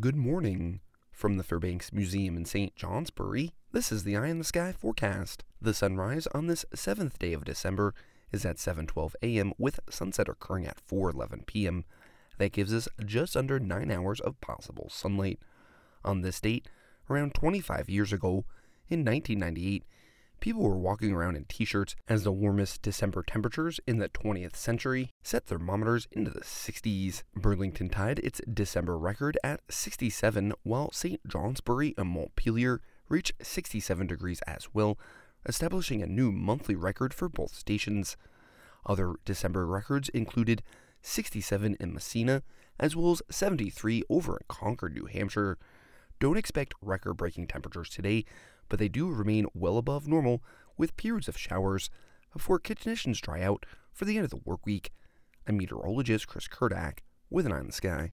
Good morning. From the Fairbanks Museum in St. Johnsbury, this is the Eye on the Sky forecast. The sunrise on this 7th day of December is at 7:12 a.m. with sunset occurring at 4:11 p.m. That gives us just under 9 hours of possible sunlight. On this date, around 25 years ago, in 1998, people were walking around in t-shirts as the warmest December temperatures in the 20th century set thermometers into the 60s. Burlington tied its December record at 67, while St. Johnsbury and Montpelier reached 67 degrees as well, establishing a new monthly record for both stations. Other December records included 67 in Massena, as well as 73 over in Concord, New Hampshire. Don't expect record breaking temperatures today, but they do remain well above normal with periods of showers before conditions dry out for the end of the work week. I'm meteorologist Chris Kurdak with an eye on the sky.